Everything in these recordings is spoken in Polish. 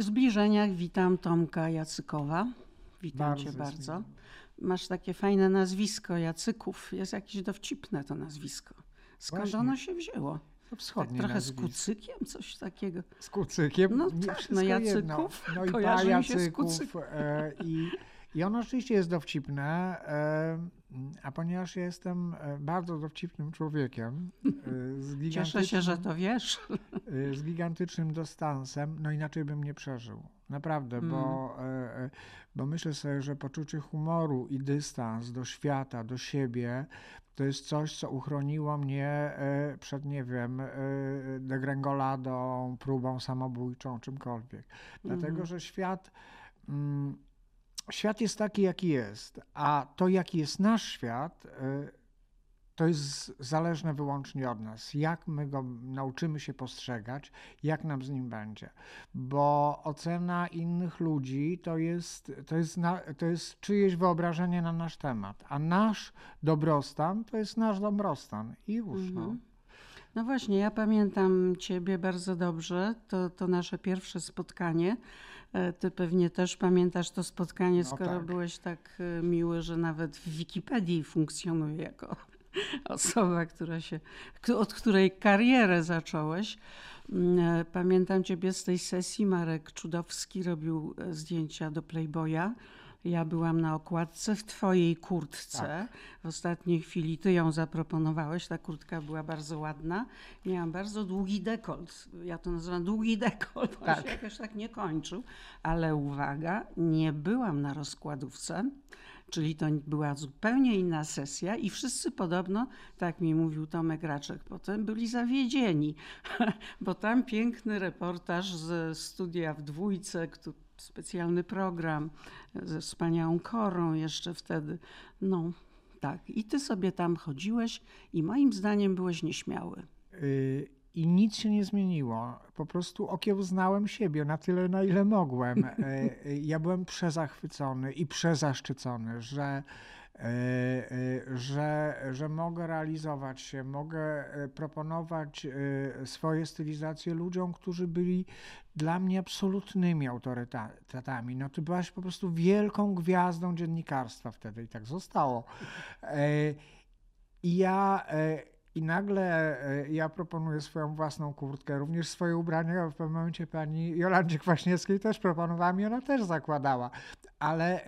W zbliżeniach witam Tomka Jacykowa. Witam Bardzo cię bardzo. Masz takie fajne nazwisko Jacyków. Jest jakieś dowcipne to nazwisko. Skąd Właśnie. ono się wzięło? To Tak wschodnie trochę z nazwisko. kucykiem, coś takiego. Z kucykiem. No tak, no jedno. Jacyków No i pa mi się z Jacyków. kucykiem. E, i, I ono rzeczywiście jest dowcipne, e, a ponieważ ja jestem e, bardzo dowcipnym człowiekiem, e, z Cieszę się, że to wiesz. y, z gigantycznym dystansem, no inaczej bym nie przeżył. Naprawdę, bo, Mm. e, e, bo myślę sobie, że poczucie humoru i dystans do świata, do siebie, to jest coś, co uchroniło mnie e, przed, nie wiem, e, degrengoladą, próbą samobójczą, czymkolwiek. Dlatego, Mhm. że świat. Mm, Świat jest taki, jaki jest, a to, jaki jest nasz świat, e, to jest zależne wyłącznie od nas. Jak my go nauczymy się postrzegać, jak nam z nim będzie. Bo ocena innych ludzi to jest, to jest, na, to jest czyjeś wyobrażenie na nasz temat, a nasz dobrostan to jest nasz dobrostan. I już. No. Mhm. No właśnie, ja pamiętam Ciebie bardzo dobrze. To, to nasze pierwsze spotkanie. E, Ty pewnie też pamiętasz to spotkanie, No skoro tak. byłeś tak e, miły, że nawet w Wikipedii funkcjonuje jako osoba, która się, od której karierę zacząłeś. Mm, e, Pamiętam Ciebie z tej sesji. Marek Czudowski robił zdjęcia do Playboya. Ja byłam na okładce w Twojej kurtce. Tak. W ostatniej chwili Ty ją zaproponowałeś. Ta kurtka była bardzo ładna. Miałam bardzo długi dekolt. Ja to nazywam długi dekolt. On Tak. się jakoś tak nie kończył. Ale uwaga, nie byłam na rozkładówce. Czyli to była zupełnie inna sesja i wszyscy podobno, tak mi mówił Tomek Raczek, potem byli zawiedzieni, bo tam piękny reportaż ze studia w dwójce, kto- specjalny program ze wspaniałą korą jeszcze wtedy. No tak, i ty sobie tam chodziłeś i moim zdaniem byłeś nieśmiały. Y, I nic się nie zmieniło. Po prostu okiełznałem siebie na tyle, na ile mogłem. E, e, Ja byłem przezachwycony i przezaszczycony, że, że, że mogę realizować się, mogę e, proponować swoje stylizacje ludziom, którzy byli dla mnie absolutnymi autorytetami. No ty byłaś po prostu wielką gwiazdą dziennikarstwa wtedy i tak zostało. E, I ja e, i nagle e, ja proponuję swoją własną kurtkę, również swoje ubrania. W pewnym momencie pani Jolandzie Kwaśniewskiej też proponowałam i ona też zakładała. Ale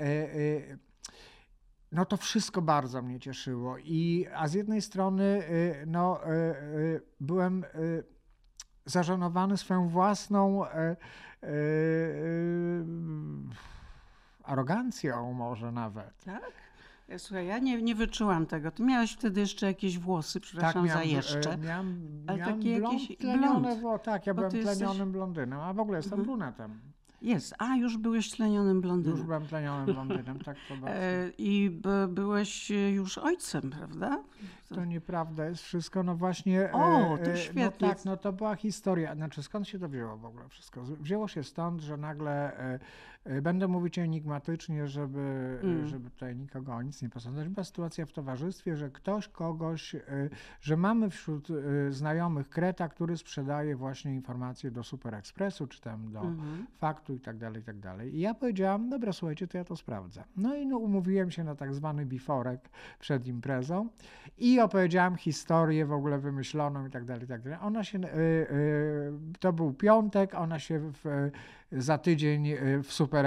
no to wszystko bardzo mnie cieszyło. I, a z jednej strony e, no, e, e, byłem e, zażenowany swoją własną e, e, e, arogancją może nawet. Tak? Słuchaj, ja nie, nie wyczułam tego. Ty miałeś wtedy jeszcze jakieś włosy, przepraszam za miałem, jeszcze. e, Miałem, Ale takie blond, jakieś- tlenione, blond. Tak, ja byłem ty jesteś- tlenionym blondynem, a w ogóle jestem Mhm. brunetem. Jest. A, już byłeś tlenionym blondynem. Już byłem tlenionym blondynem, tak to bardzo. E, I b, byłeś e, już ojcem, prawda? To nieprawda jest wszystko, no właśnie. O, e, to e, świetnie. No tak, no to była historia. Znaczy, skąd się to wzięło w ogóle wszystko? Wzięło się stąd, że nagle będę mówić enigmatycznie, żeby, e, Mm. żeby tutaj nikogo o nic nie posądzać. Była sytuacja w towarzystwie, że ktoś kogoś, e, że mamy wśród e, znajomych kreta, który sprzedaje właśnie informacje do Super Expressu, czy tam do Mhm. faktu i tak dalej, i tak dalej. I ja powiedziałam, dobra, słuchajcie, to ja to sprawdzę. No i no, umówiłem się na tak zwany biforek przed imprezą i opowiedziałam historię w ogóle wymyśloną i tak dalej, i tak dalej. Ona się, to był piątek, ona się w, za tydzień y, w Super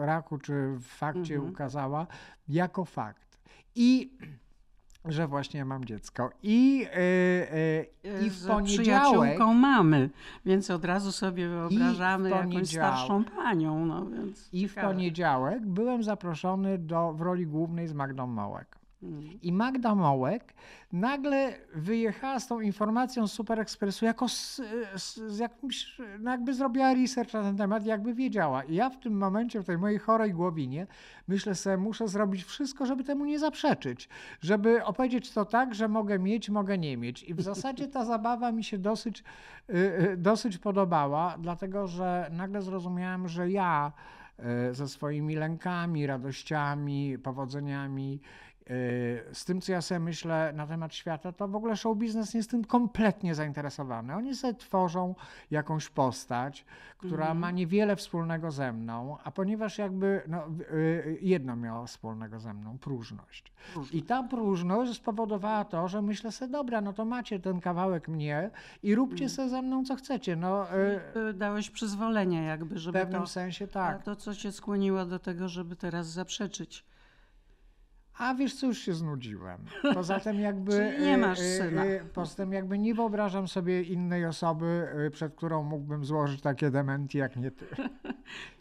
Raku czy w Fakcie Mhm. ukazała jako fakt. I że właśnie mam dziecko. I, y, y, i w poniedziałek... mamy, więc od razu sobie wyobrażamy jakąś starszą panią. No, więc I w ciekawe. poniedziałek byłem zaproszony do, w roli głównej z Magdą Mołek. I Magda Mołek nagle wyjechała z tą informacją z Super Expressu jako z, z, jakimś, no jakby zrobiła research na ten temat, jakby wiedziała. I ja w tym momencie, w tej mojej chorej głowinie, myślę sobie, muszę zrobić wszystko, żeby temu nie zaprzeczyć. Żeby opowiedzieć to tak, że mogę mieć, mogę nie mieć. I w zasadzie ta zabawa mi się dosyć, y, y, dosyć podobała, dlatego że nagle zrozumiałem, że ja e, ze swoimi lękami, radościami, powodzeniami z tym, co ja sobie myślę na temat świata, to w ogóle show biznes nie jest tym kompletnie zainteresowany. Oni sobie tworzą jakąś postać, która mm. ma niewiele wspólnego ze mną, a ponieważ jakby no, y, jedno miało wspólnego ze mną, próżność. próżność. I ta próżność spowodowała to, że myślę sobie, dobra, no to macie ten kawałek mnie i róbcie mm. sobie ze mną, co chcecie. No, y, Dałeś przyzwolenie jakby, żeby W pewnym to, sensie tak. to, co cię skłoniło do tego, żeby teraz zaprzeczyć. A wiesz co, już się znudziłem. Poza tym jakby... Czyli nie masz e, syna. E, poza tym jakby nie wyobrażam sobie innej osoby, przed którą mógłbym złożyć takie dementi jak nie ty.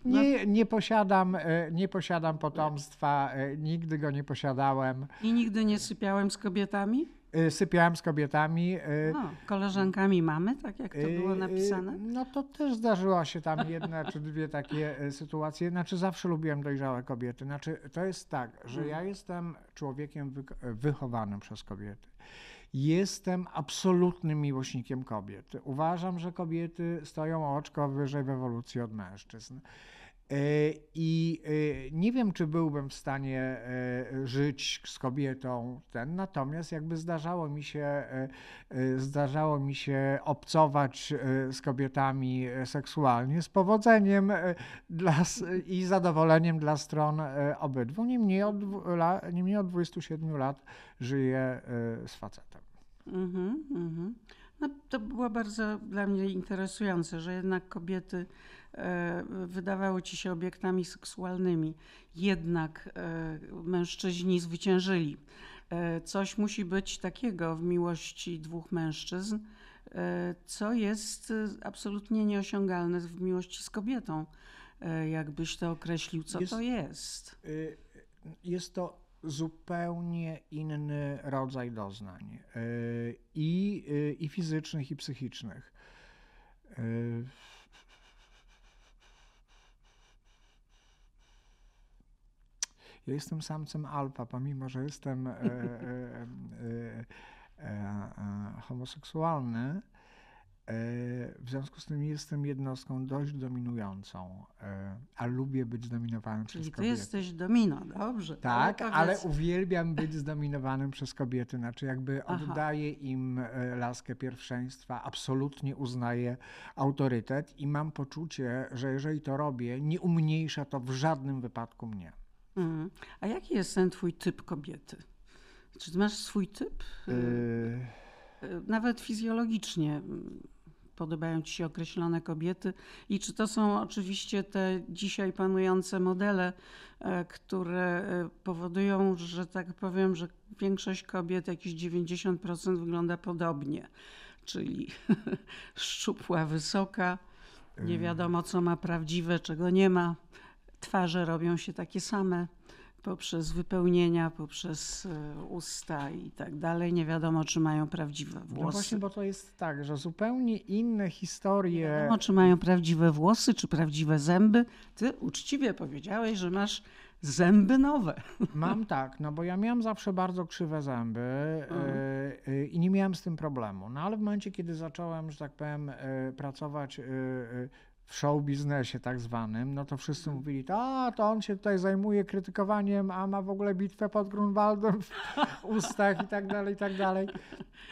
No. Nie, nie, posiadam, nie posiadam potomstwa, nigdy go nie posiadałem. I nigdy nie sypiałem z kobietami? Y, sypiałem z kobietami. No, koleżankami mamy, tak jak to było y, napisane? No to też zdarzyła się tam jedna czy dwie takie sytuacje. Znaczy zawsze lubiłem dojrzałe kobiety. Znaczy to jest tak, że ja jestem człowiekiem wychowanym przez kobiety. Jestem absolutnym miłośnikiem kobiet. Uważam, że kobiety stoją oczko wyżej w ewolucji od mężczyzn. E, I e, nie wiem, czy byłbym w stanie e, żyć z kobietą ten, natomiast jakby zdarzało mi się, zdarzało mi się obcować z kobietami seksualnie z powodzeniem dla, i zadowoleniem dla stron obydwu. Niemniej od, niemniej od 27 lat żyję z facetem. Mm -hmm, No, to było bardzo dla mnie interesujące, że jednak kobiety wydawały ci się obiektami seksualnymi, jednak e, mężczyźni zwyciężyli. E, coś musi być takiego w miłości dwóch mężczyzn, co jest absolutnie nieosiągalne w miłości z kobietą. Jakbyś to określił, co jest, to jest? Y, jest to zupełnie inny rodzaj doznań i, i fizycznych, i psychicznych. Ja jestem samcem alfa, pomimo że jestem e, e, e, homoseksualny. W związku z tym jestem jednostką dość dominującą, a lubię być zdominowany Czyli przez kobiety. Czyli ty jesteś domino, dobrze. Tak, ale, ale, uwielbiam być zdominowanym przez kobiety, znaczy jakby Aha. oddaję im laskę pierwszeństwa, absolutnie uznaję autorytet i mam poczucie, że jeżeli to robię, nie umniejsza to w żadnym wypadku mnie. Mm. A jaki jest ten twój typ kobiety? Czy masz swój typ? Yy... Nawet fizjologicznie mm, podobają ci się określone kobiety i czy to są oczywiście te dzisiaj panujące modele, e, które e, powodują, że tak powiem, że większość kobiet, jakieś 90% wygląda podobnie, czyli szczupła, wysoka, nie wiadomo co ma prawdziwe, czego nie ma twarze robią się takie same poprzez wypełnienia, poprzez e, usta i tak dalej. Nie wiadomo, czy mają prawdziwe no włosy. No właśnie, bo to jest tak, że zupełnie inne historie. Nie wiadomo, czy mają prawdziwe włosy, czy prawdziwe zęby. Ty uczciwie powiedziałeś, że masz zęby nowe. Mam tak, no bo ja miałam zawsze bardzo krzywe zęby yy, i nie miałem z tym problemu. No ale w momencie, kiedy zacząłem, że tak powiem, pracować w show biznesie tak zwanym, no to wszyscy mhm. mówili, a to on się tutaj zajmuje krytykowaniem, a ma w ogóle bitwę pod Grunwaldem w ustach i tak dalej, i tak dalej.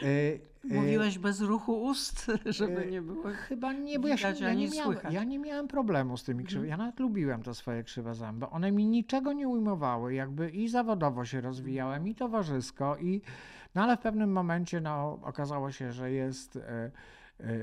E, e, Mówiłeś bez ruchu ust, żeby nie było Chyba nie, bo ja, się, ja, nie miałem, ja nie miałem problemu z tymi krzywymi. Mhm. Ja nawet lubiłem te swoje krzywe zęby. One mi niczego nie ujmowały, jakby i zawodowo się rozwijałem, i towarzysko, i no ale w pewnym momencie no, okazało się, że jest... E,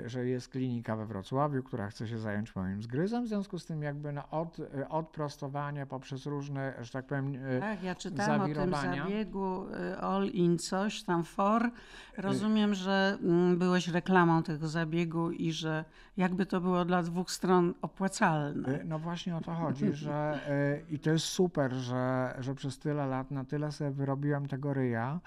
że jest klinika we Wrocławiu, która chce się zająć moim zgryzem, w związku z tym jakby no od, e, od prostowania poprzez różne, że tak powiem, e, Tak, ja czytałam o tym zabiegu All In coś tam for. Rozumiem, że mm, byłeś reklamą tego zabiegu i że jakby to było dla dwóch stron opłacalne. No właśnie o to chodzi, że i to jest super, że, że przez tyle lat na tyle sobie wyrobiłem tego ryja,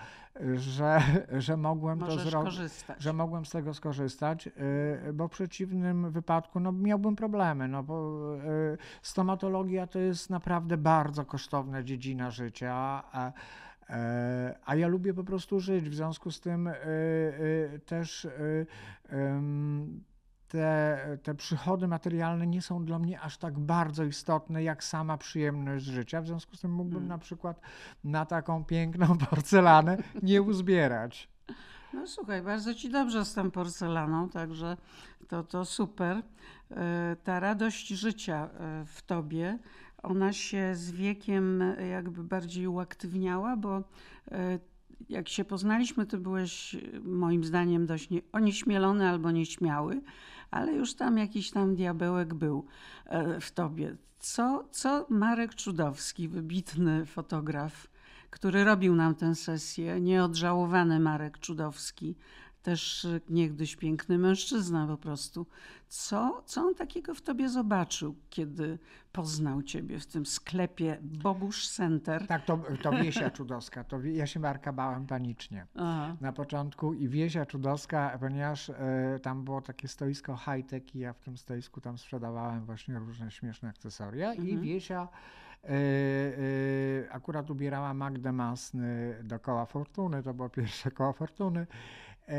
że, że mogłem Możesz to zrobić, że mogłem z tego skorzystać, y, bo w przeciwnym wypadku no, miałbym problemy, no bo y, stomatologia to jest naprawdę bardzo kosztowna dziedzina życia, a, a ja lubię po prostu żyć, w związku z tym y, też te, te przychody materialne nie są dla mnie aż tak bardzo istotne, jak sama przyjemność życia. W związku z tym mógłbym Mm. na przykład na taką piękną porcelanę nie uzbierać. No słuchaj, bardzo ci dobrze z tą porcelaną, także to, to super. E, Ta radość życia e, w tobie, ona się z wiekiem e, jakby bardziej uaktywniała, bo jak się poznaliśmy, ty byłeś moim zdaniem dość nie, onieśmielony albo nieśmiały, ale już tam jakiś tam diabełek był e, w tobie. Co, co Marek Czudowski, wybitny fotograf, który robił nam tę sesję, nieodżałowany Marek Czudowski, też y, niegdyś piękny mężczyzna po prostu. Co, co on takiego w tobie zobaczył, kiedy poznał ciebie w tym sklepie Bogusz Center? Tak, to, to Wiesia Czudowska. To ja się Marka bałem panicznie. Aha. na początku i Wiesia Czudowska, ponieważ e, tam było takie stoisko high-tech i ja w tym stoisku tam sprzedawałem właśnie różne śmieszne akcesoria i Mhm. Wiesia e, e, akurat ubierała Magdę Masny do koła Fortuny, to było pierwsze koło Fortuny. E,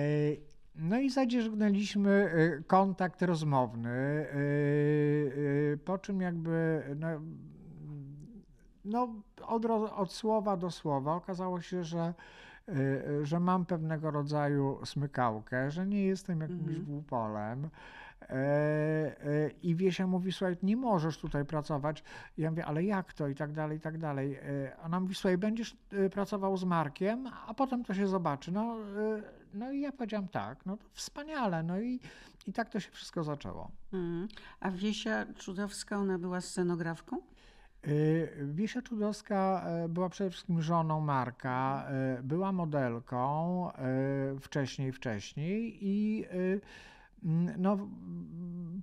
no i zadzierzgnęliśmy e, kontakt rozmowny, e, po czym jakby no, no, od, od słowa do słowa okazało się, że, że mam pewnego rodzaju smykałkę, że nie jestem jakimś Mhm. głupolem. I Wiesia mówi, słuchaj, nie możesz tutaj pracować. Ja mówię, ale jak to? I tak dalej, i tak dalej. Ona mówi, słuchaj, będziesz pracował z Markiem, a potem to się zobaczy. No, no i ja powiedziałam tak, no to wspaniale. No i, i tak to się wszystko zaczęło. Mhm. A Wiesia Czudowska, ona była scenografką? Y, Wiesia Czudowska e, była przede wszystkim żoną Marka, e, była modelką e, wcześniej, wcześniej i mm, no,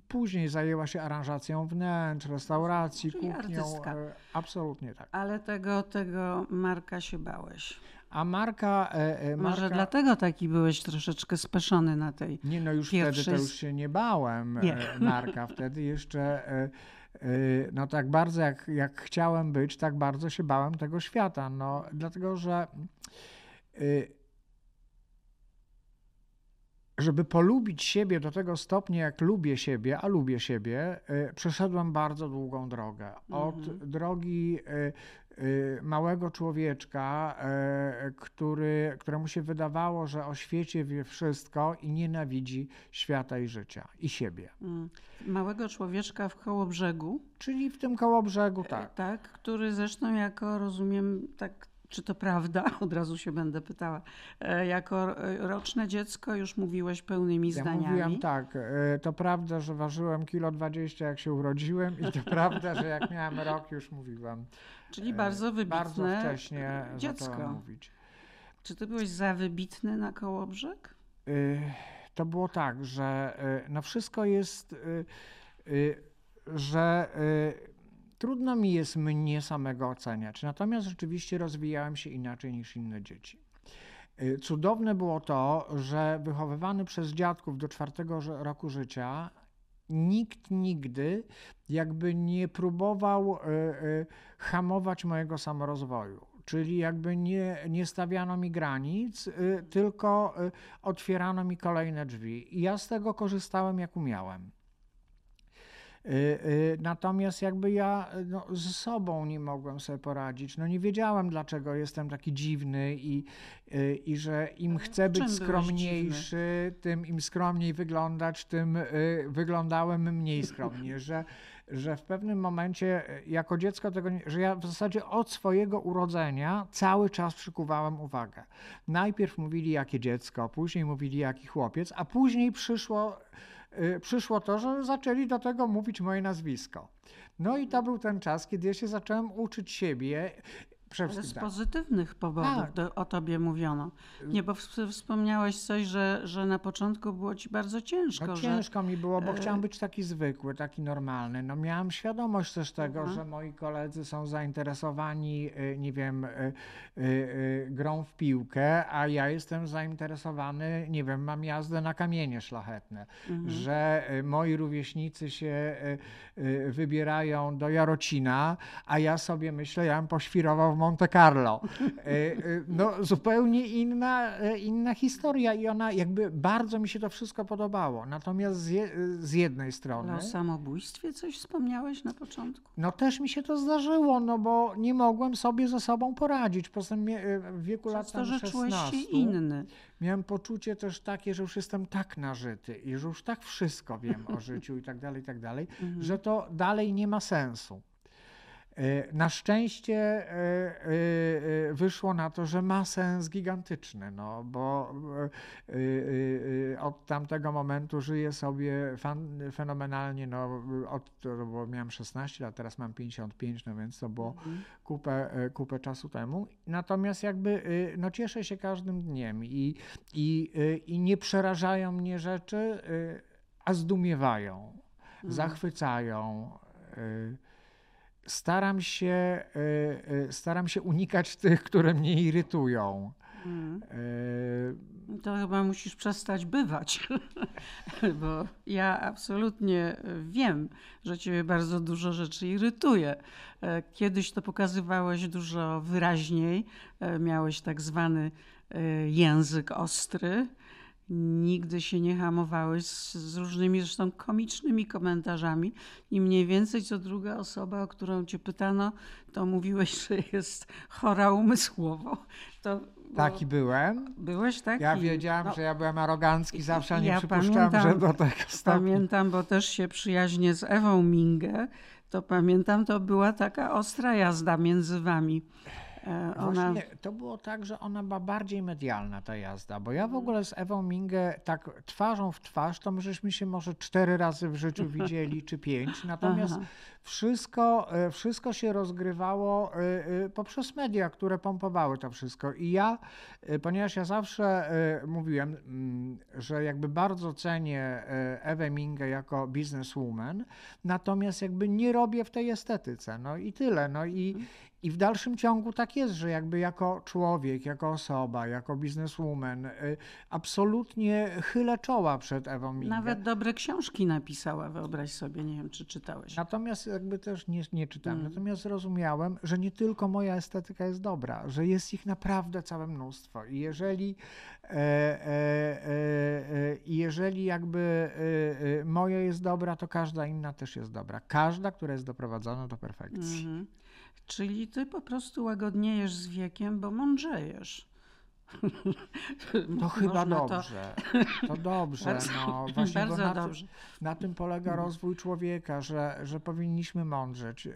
później zajęła się aranżacją wnętrz, restauracji, Czyli kuchnią. artystka. Absolutnie tak. Ale tego, tego Marka się bałeś. A Marka, e, e, Może Marka dlatego taki byłeś troszeczkę speszony na tej. Nie, no już wtedy Pierwszy to już się nie bałem Nie. e, Marka. Wtedy jeszcze, no tak bardzo jak, jak chciałem być, tak bardzo się bałem tego świata. No, dlatego, że żeby polubić siebie do tego stopnia, jak lubię siebie, a lubię siebie, przeszedłem bardzo długą drogę. Od Mhm. drogi małego człowieczka, e, który, któremu się wydawało, że o świecie wie wszystko i nienawidzi świata i życia i siebie. mm, Małego człowieczka w koło brzegu, Czyli w tym koło brzegu, tak. tak. tak, który zresztą jako rozumiem, tak, czy to prawda, od razu się będę pytała, e, jako e, roczne dziecko już mówiłeś pełnymi Ja zdaniami. mówiłem tak, e, to prawda, że ważyłem kilo 20 jak się urodziłem i to prawda, że jak miałem rok już mówiłem. Czyli e, bardzo wybitne Bardzo wcześnie dziecko. mówić. Czy ty byłeś za wybitny na Kołobrzeg? Y, to było tak, że y, no wszystko jest, że trudno mi jest mnie samego oceniać. Natomiast rzeczywiście rozwijałem się inaczej niż inne dzieci. Cudowne było to, że wychowywany przez dziadków do czwartego roku życia, nikt nigdy jakby nie próbował y, y, hamować mojego samorozwoju. Czyli jakby nie, nie stawiano mi granic, y, tylko otwierano mi kolejne drzwi. I ja z tego korzystałem jak umiałem. Y, y, Natomiast jakby ja y, no, z sobą nie mogłem sobie poradzić. No nie wiedziałem, dlaczego jestem taki dziwny i, i że im chcę w czym być skromniejszy, tym im skromniej wyglądać, tym wyglądałem mniej skromnie, że, że w pewnym momencie jako dziecko tego, nie, że ja w zasadzie od swojego urodzenia cały czas przykuwałem uwagę. Najpierw mówili jakie dziecko, później mówili jaki chłopiec, a później przyszło przyszło to, że zaczęli do tego mówić moje nazwisko. No i to był ten czas, kiedy ja się zacząłem uczyć siebie. Przede Ale z tak. pozytywnych powodów Tak. do, o tobie mówiono. Nie, bo w- wspomniałeś coś, że, że na początku było ci bardzo ciężko. No że, ciężko mi było, bo e, chciałem być taki zwykły, taki normalny. No miałem świadomość też tego, Mhm. że moi koledzy są zainteresowani, y, nie wiem, y, grą w piłkę, a ja jestem zainteresowany, nie wiem, mam jazdę na kamienie szlachetne. Mhm. Że moi rówieśnicy się wybierają do Jarocina, a ja sobie myślę, ja bym poświrował w Monte Carlo. E, e, no, zupełnie inna, e, inna historia i ona jakby bardzo mi się to wszystko podobało. Natomiast z, je, z jednej strony... O samobójstwie coś wspomniałeś na początku? No też mi się to zdarzyło, no bo nie mogłem sobie ze sobą poradzić. Poza tym w wieku lat to, że 16 czułeś się inny. miałem poczucie też takie, że już jestem tak nażyty i że już tak wszystko wiem o życiu i tak dalej, i tak dalej, Mhm. że to dalej nie ma sensu. E, Na szczęście e, e, wyszło na to, że ma sens gigantyczny, no, bo od tamtego momentu żyję sobie fenomenalnie, no, od, było, miałem 16 lat, teraz mam 55, no więc to było Mhm. kupę, kupę czasu temu. Natomiast jakby no, cieszę się każdym dniem i, i, i nie przerażają mnie rzeczy, a zdumiewają, Mhm. zachwycają. Staram się, e, e, staram się unikać tych, które mnie irytują. E, To chyba musisz przestać bywać, bo ja absolutnie wiem, że ciebie bardzo dużo rzeczy irytuje. Kiedyś to pokazywałeś dużo wyraźniej, miałeś tak zwany język ostry. Nigdy się nie hamowałeś z, z różnymi zresztą komicznymi komentarzami i mniej więcej co druga osoba, o którą cię pytano, to mówiłeś, że jest chora umysłowo. To, taki byłem. Byłeś taki? Ja wiedziałem, No, że ja byłem arogancki zawsze, nie Ja przypuszczałem, że pamiętam- do tego stopnia. Pamiętam, bo też się przyjaźnię z Ewą Mingę, to pamiętam, to była taka ostra jazda między wami. E, Ona, Właśnie to było tak, że ona była bardziej medialna ta jazda, bo ja Mhm. w ogóle z Ewą Mingę tak twarzą w twarz, to my żeśmy się może cztery razy w życiu widzieli, czy pięć, natomiast Aha. wszystko, e, wszystko się rozgrywało e, poprzez media, które pompowały to wszystko i ja, ponieważ ja zawsze mówiłem, mm, że jakby bardzo cenię Ewę Mingę jako bizneswoman, natomiast jakby nie robię w tej estetyce, no i tyle, no i i w dalszym ciągu tak jest, że jakby jako człowiek, jako osoba, jako bizneswoman, y, absolutnie chylę czoła przed Ewą Mingę. nawet dobre książki napisała, wyobraź sobie, nie wiem, czy czytałeś. Natomiast jakby też nie, nie czytałem. Mm. Natomiast zrozumiałem, że nie tylko moja estetyka jest dobra, że jest ich naprawdę całe mnóstwo. I jeżeli, i jeżeli jakby e, e, moja jest dobra, to każda inna też jest dobra. Każda, która jest doprowadzona do perfekcji. Mhm. Czyli ty po prostu łagodniejesz z wiekiem, bo mądrzejesz. To chyba dobrze. To dobrze. Bardzo, no, właśnie, bardzo na, dobrze. Tym, na tym polega rozwój człowieka, że, że powinniśmy mądrzeć. Y,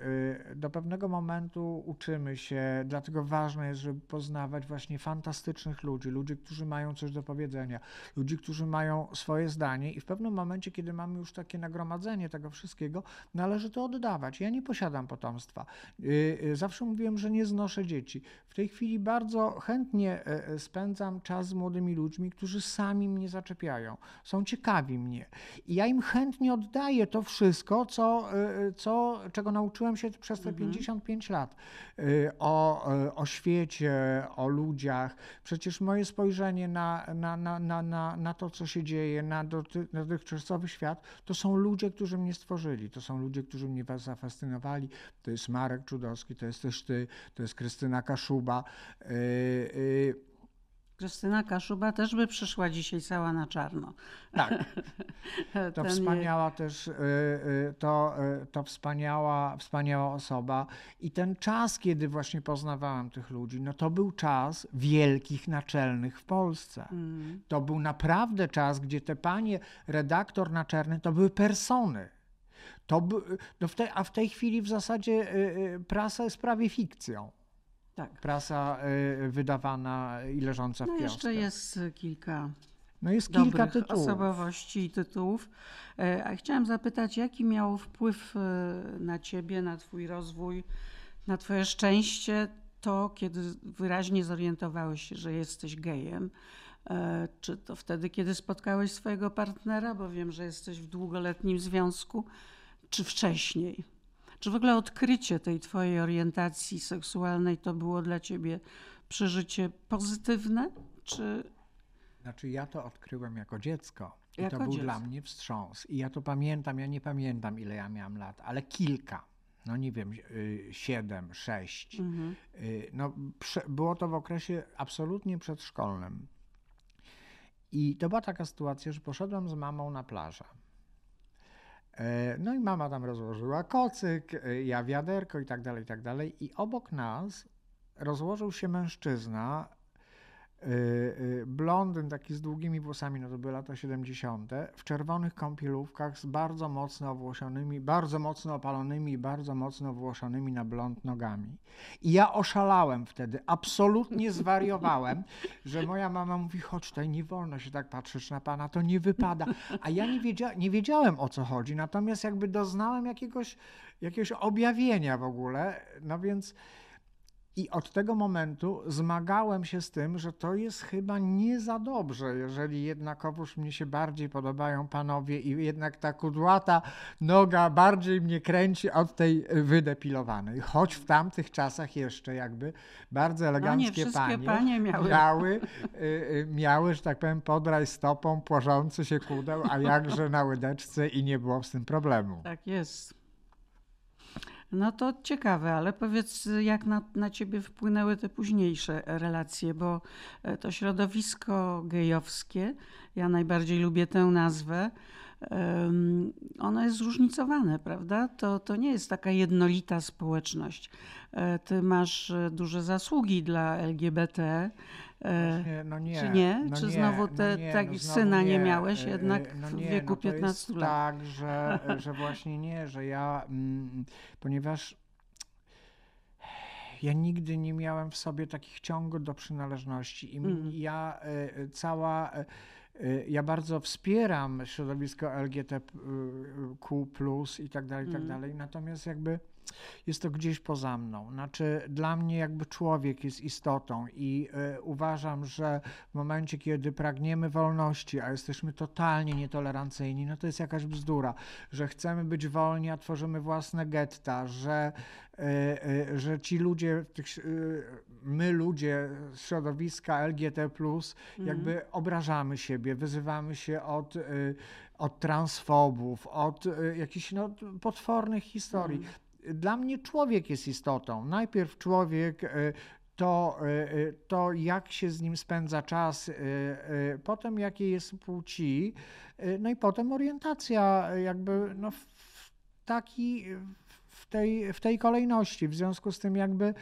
Do pewnego momentu uczymy się, dlatego ważne jest, żeby poznawać właśnie fantastycznych ludzi, ludzi, którzy mają coś do powiedzenia, ludzi, którzy mają swoje zdanie i w pewnym momencie, kiedy mamy już takie nagromadzenie tego wszystkiego, należy to oddawać. Ja nie posiadam potomstwa. Y, y, Zawsze mówiłem, że nie znoszę dzieci. W tej chwili bardzo chętnie e, e, spędzam czas z młodymi ludźmi, którzy sami mnie zaczepiają, są ciekawi mnie. I ja im chętnie oddaję to wszystko, co, e, co, czego nauczyłem się przez te 55 lat e, o, o świecie, o ludziach. Przecież moje spojrzenie na, na, na, na, na, na to, co się dzieje, na doty- na dotychczasowy świat, to są ludzie, którzy mnie stworzyli. To są ludzie, którzy mnie zafascynowali. To jest Marek Czudowski, to jesteś ty, to jest Krystyna Kaszuba. Yy, yy, Krystyna Kaszuba też by przyszła dzisiaj cała na czarno. tak, to Ten je- wspaniała też, yy, yy, to, yy, to wspaniała, wspaniała osoba. I ten czas, kiedy właśnie poznawałem tych ludzi, no to był czas wielkich naczelnych w Polsce. Mm. To był naprawdę czas, gdzie te panie redaktor naczelny to były persony. To by, no w te, a w tej chwili w zasadzie y, y, prasa jest prawie fikcją. Tak. Prasa y, wydawana i leżąca w No kioskach. jeszcze jest kilka No jest kilka dobrych tytułów. osobowości i tytułów. E, A chciałam zapytać, jaki miał wpływ e, na ciebie, na twój rozwój, na twoje szczęście to, kiedy wyraźnie zorientowałeś się, że jesteś gejem? E, Czy to wtedy, kiedy spotkałeś swojego partnera, bo wiem, że jesteś w długoletnim związku, czy wcześniej? Czy w ogóle odkrycie tej twojej orientacji seksualnej to było dla ciebie przeżycie pozytywne, czy Znaczy ja to odkryłem jako dziecko. I Jako to był dziecko. dla mnie wstrząs. I ja to pamiętam, ja nie pamiętam ile ja miałam lat, ale kilka. no nie wiem, y, 7, 6. Mhm. Y, No, było to w okresie absolutnie przedszkolnym. I to była taka sytuacja, że poszedłem z mamą na plażę. E, No i mama tam rozłożyła kocyk, e, ja wiaderko i tak dalej, i tak dalej. I obok nas rozłożył się mężczyzna, blondyn taki z długimi włosami, no to były lata 70., w czerwonych kąpielówkach z bardzo mocno owłosionymi, bardzo mocno opalonymi i bardzo mocno owłosionymi na blond nogami. I ja oszalałem wtedy, absolutnie zwariowałem, że moja mama mówi, chodź tutaj, nie wolno się tak patrzeć na pana, to nie wypada. A ja nie, wiedzia nie wiedziałem o co chodzi, natomiast jakby doznałem jakiegoś, jakiegoś objawienia w ogóle, no więc i od tego momentu zmagałem się z tym, że to jest chyba nie za dobrze, jeżeli jednakowoż mnie się bardziej podobają panowie i jednak ta kudłata noga bardziej mnie kręci od tej wydepilowanej. Choć w tamtych czasach jeszcze jakby bardzo No eleganckie wszystkie panie, panie miały. miały, y, y, miały, że tak powiem, podraj stopą płażący się kudeł, a jakże na łydeczce i nie było z tym problemu. Tak jest. No to ciekawe, ale powiedz, jak na, na ciebie wpłynęły te późniejsze relacje, bo e, to środowisko gejowskie, ja najbardziej lubię tę nazwę, ono jest zróżnicowane, prawda? To, to nie jest taka jednolita społeczność. E, Ty masz e, duże zasługi dla LGBT. e, Właśnie, no nie, czy nie? No Czy nie, znowu te- no nie, tak no znowu syna nie miałeś y, y, jednak w nie, wieku no to jest 15 lat? Tak, że, że właśnie nie, że ja, mm, ponieważ ja nigdy nie miałem w sobie takich ciągów do przynależności i Mm. ja y, cała, y, ja bardzo wspieram środowisko LGBTQ+, i tak dalej, i tak Mm. dalej, natomiast jakby jest to gdzieś poza mną. Znaczy, dla mnie jakby człowiek jest istotą i y, uważam, że w momencie, kiedy pragniemy wolności, a jesteśmy totalnie nietolerancyjni, no to jest jakaś bzdura, że chcemy być wolni, a tworzymy własne getta, że, y, y, że ci ludzie, my ludzie z środowiska LGBT+, jakby obrażamy siebie, wyzywamy się od, od transfobów, od jakichś no, potwornych historii. Dla mnie człowiek jest istotą. Najpierw człowiek, y, to, y, y, to jak się z nim spędza czas, potem jakie jest płci, no i potem orientacja jakby no, taki, tej, w tej kolejności. W związku z tym jakby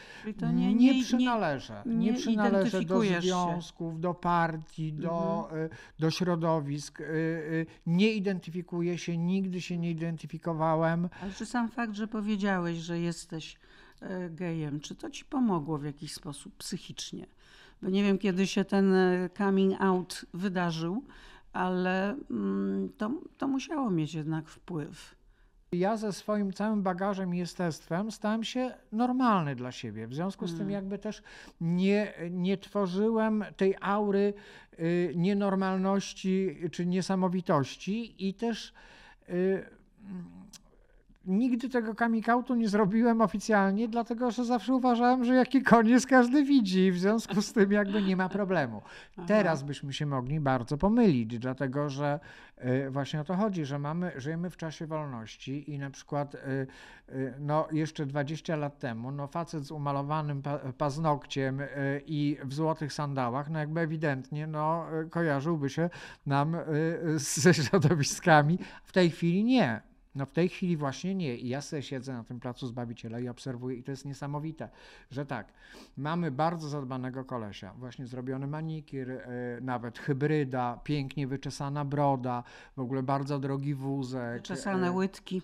nie, nie, nie, przynależę. Nie, nie przynależę do. Mhm. związków, do partii, do, y, do środowisk. y, y, Nie identyfikuję się, nigdy się nie identyfikowałem. Ale czy sam fakt, że powiedziałeś, że jesteś gejem, czy to ci pomogło w jakiś sposób psychicznie? Bo nie wiem, kiedy się ten coming out wydarzył, ale mm, to, to musiało mieć jednak wpływ. Ja ze swoim całym bagażem i jestestwem stałem się normalny dla siebie. W związku z tym Mm. jakby też nie, nie tworzyłem tej aury y, nienormalności czy niesamowitości i też y, nigdy tego coming outu nie zrobiłem oficjalnie, dlatego że zawsze uważałem, że jaki koniec każdy widzi. W związku z tym jakby nie ma problemu. Aha. Teraz byśmy się mogli bardzo pomylić, dlatego że y, właśnie o to chodzi, że mamy, żyjemy w czasie wolności i na przykład y, y, no, jeszcze 20 lat temu no, facet z umalowanym pa, paznokciem i w złotych sandałach, no jakby ewidentnie no, kojarzyłby się nam ze środowiskami. W tej chwili nie. No w tej chwili właśnie nie. I ja sobie siedzę na tym placu Zbawiciela i obserwuję i to jest niesamowite, że tak, mamy bardzo zadbanego kolesia, właśnie zrobiony manikir, y, nawet hybryda, pięknie wyczesana broda, w ogóle bardzo drogi wózek. Czesane y, łydki.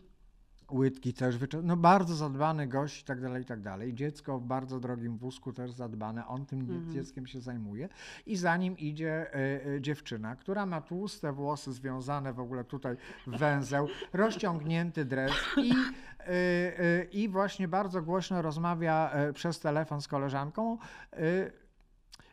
Łydki też, wycze- no bardzo zadbany gość i tak dalej, i tak dalej. Dziecko w bardzo drogim wózku też zadbane, on tym Mhm. dzieckiem się zajmuje. I za nim idzie e, e, dziewczyna, która ma tłuste włosy związane w ogóle tutaj w węzeł, rozciągnięty dres i, e, i właśnie bardzo głośno rozmawia przez telefon z koleżanką.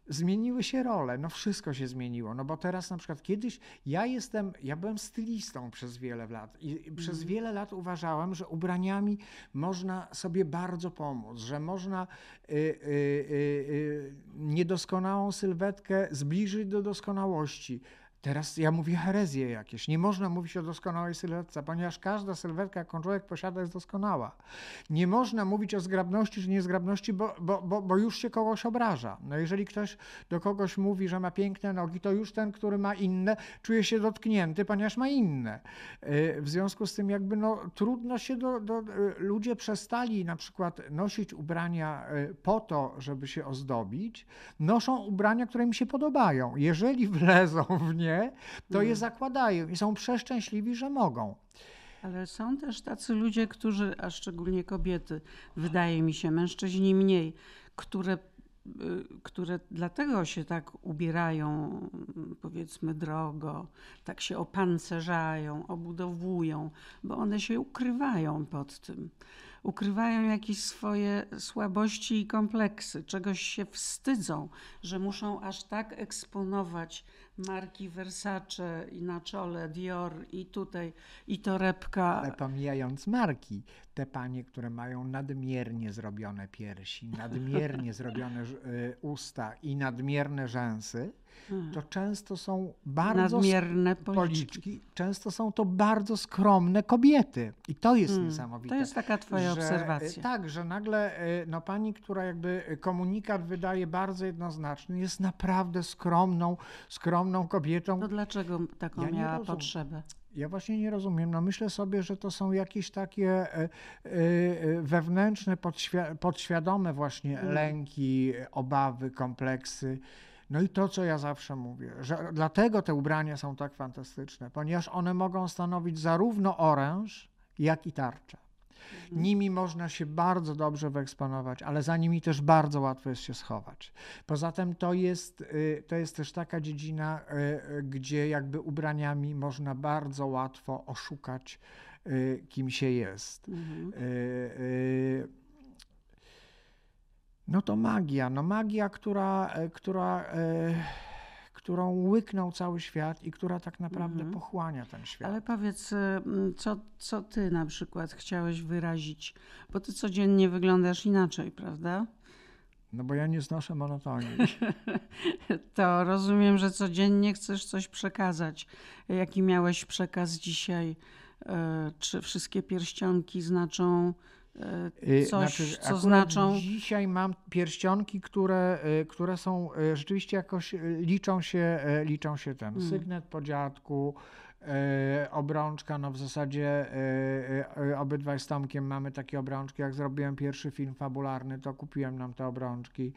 Zmieniły się role, no wszystko się zmieniło, no bo teraz na przykład kiedyś ja jestem, ja byłem stylistą przez wiele lat i i przez Mhm. wiele lat uważałem, że ubraniami można sobie bardzo pomóc, że można y, y, y, y, niedoskonałą sylwetkę zbliżyć do doskonałości. Teraz ja mówię herezje jakieś. Nie można mówić o doskonałej sylwetce, ponieważ każda sylwetka, jaką człowiek posiada, jest doskonała. Nie można mówić o zgrabności czy niezgrabności, bo, bo, bo, bo już się kogoś obraża. No jeżeli ktoś do kogoś mówi, że ma piękne nogi, to już ten, który ma inne, czuje się dotknięty, ponieważ ma inne. Y, w związku z tym jakby no, trudno się do, do... Y, ludzie przestali na przykład nosić ubrania y, po to, żeby się ozdobić. Noszą ubrania, które im się podobają. Jeżeli wlezą w nie, to je zakładają i są przeszczęśliwi, że mogą. Ale są też tacy ludzie, którzy, a szczególnie kobiety, wydaje mi się, mężczyźni mniej, które, y, które dlatego się tak ubierają, powiedzmy, drogo, tak się opancerzają, obudowują, bo one się ukrywają pod tym ukrywają jakieś swoje słabości i kompleksy, czegoś się wstydzą, że muszą aż tak eksponować marki Versace i na czole Dior i tutaj i torebka. Ale pomijając marki, te panie, które mają nadmiernie zrobione piersi, nadmiernie zrobione y, usta i nadmierne rzęsy. To często są bardzo nadmierne policzki. policzki. Często są to bardzo skromne kobiety. I to jest hmm. niesamowite. To jest taka twoja że, obserwacja. Tak, że nagle e, no, pani, która jakby komunikat wydaje bardzo jednoznaczny, jest naprawdę skromną, skromną kobietą. To dlaczego taką ja miała potrzebę? Ja właśnie nie rozumiem. No myślę sobie, że to są jakieś takie e, e, wewnętrzne, podświadome właśnie hmm. lęki, obawy, kompleksy. No i to, co ja zawsze mówię, że dlatego te ubrania są tak fantastyczne, ponieważ one mogą stanowić zarówno oręż, jak i tarczę. Mhm. Nimi można się bardzo dobrze wyeksponować, ale za nimi też bardzo łatwo jest się schować. Poza tym to jest, y, to jest też taka dziedzina, y, y, gdzie jakby ubraniami można bardzo łatwo oszukać, kim się jest. Mhm. No to magia, no magia, która, e, która, e, którą łyknął cały świat i która tak naprawdę mhm. pochłania ten świat. Ale powiedz, e, co, co ty na przykład chciałeś wyrazić, bo ty codziennie wyglądasz inaczej, prawda? No bo ja nie znoszę monotonii. to rozumiem, że codziennie chcesz coś przekazać. Jaki miałeś przekaz dzisiaj? E, czy wszystkie pierścionki znaczą coś, znaczy, co znaczą. Dzisiaj mam pierścionki, które, y, które są y, rzeczywiście jakoś liczą się, liczą się ten hmm. sygnet po dziadku, obrączka, no w zasadzie e, e, obydwaj z Tomkiem mamy takie obrączki. Jak zrobiłem pierwszy film fabularny, to kupiłem nam te obrączki.